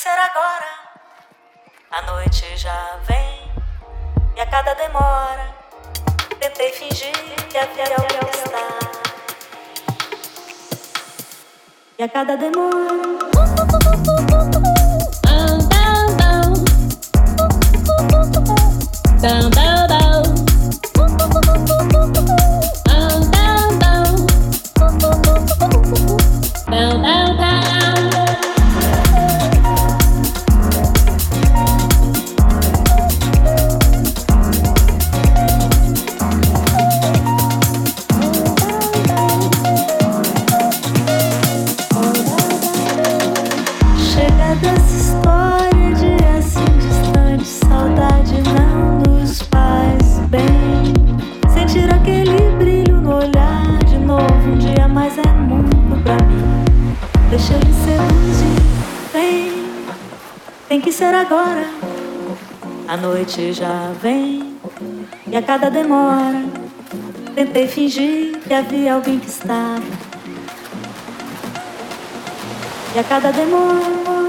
ser agora. A noite já vem e a cada demora tentei fingir que havia alguém está. E a cada demora. Down. Down, tem que ser agora. A noite já vem e a cada demora tentei fingir que havia alguém que estava. E a cada demora.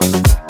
Bye.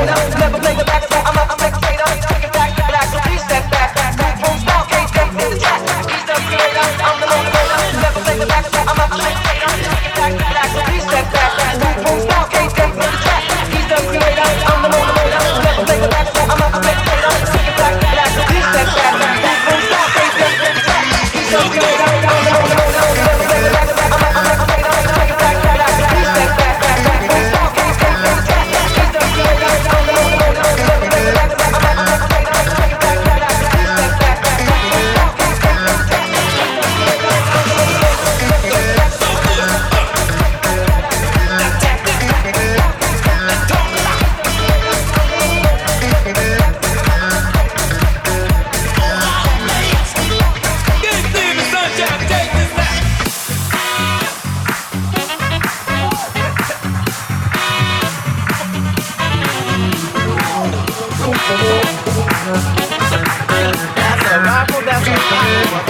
我的我的 what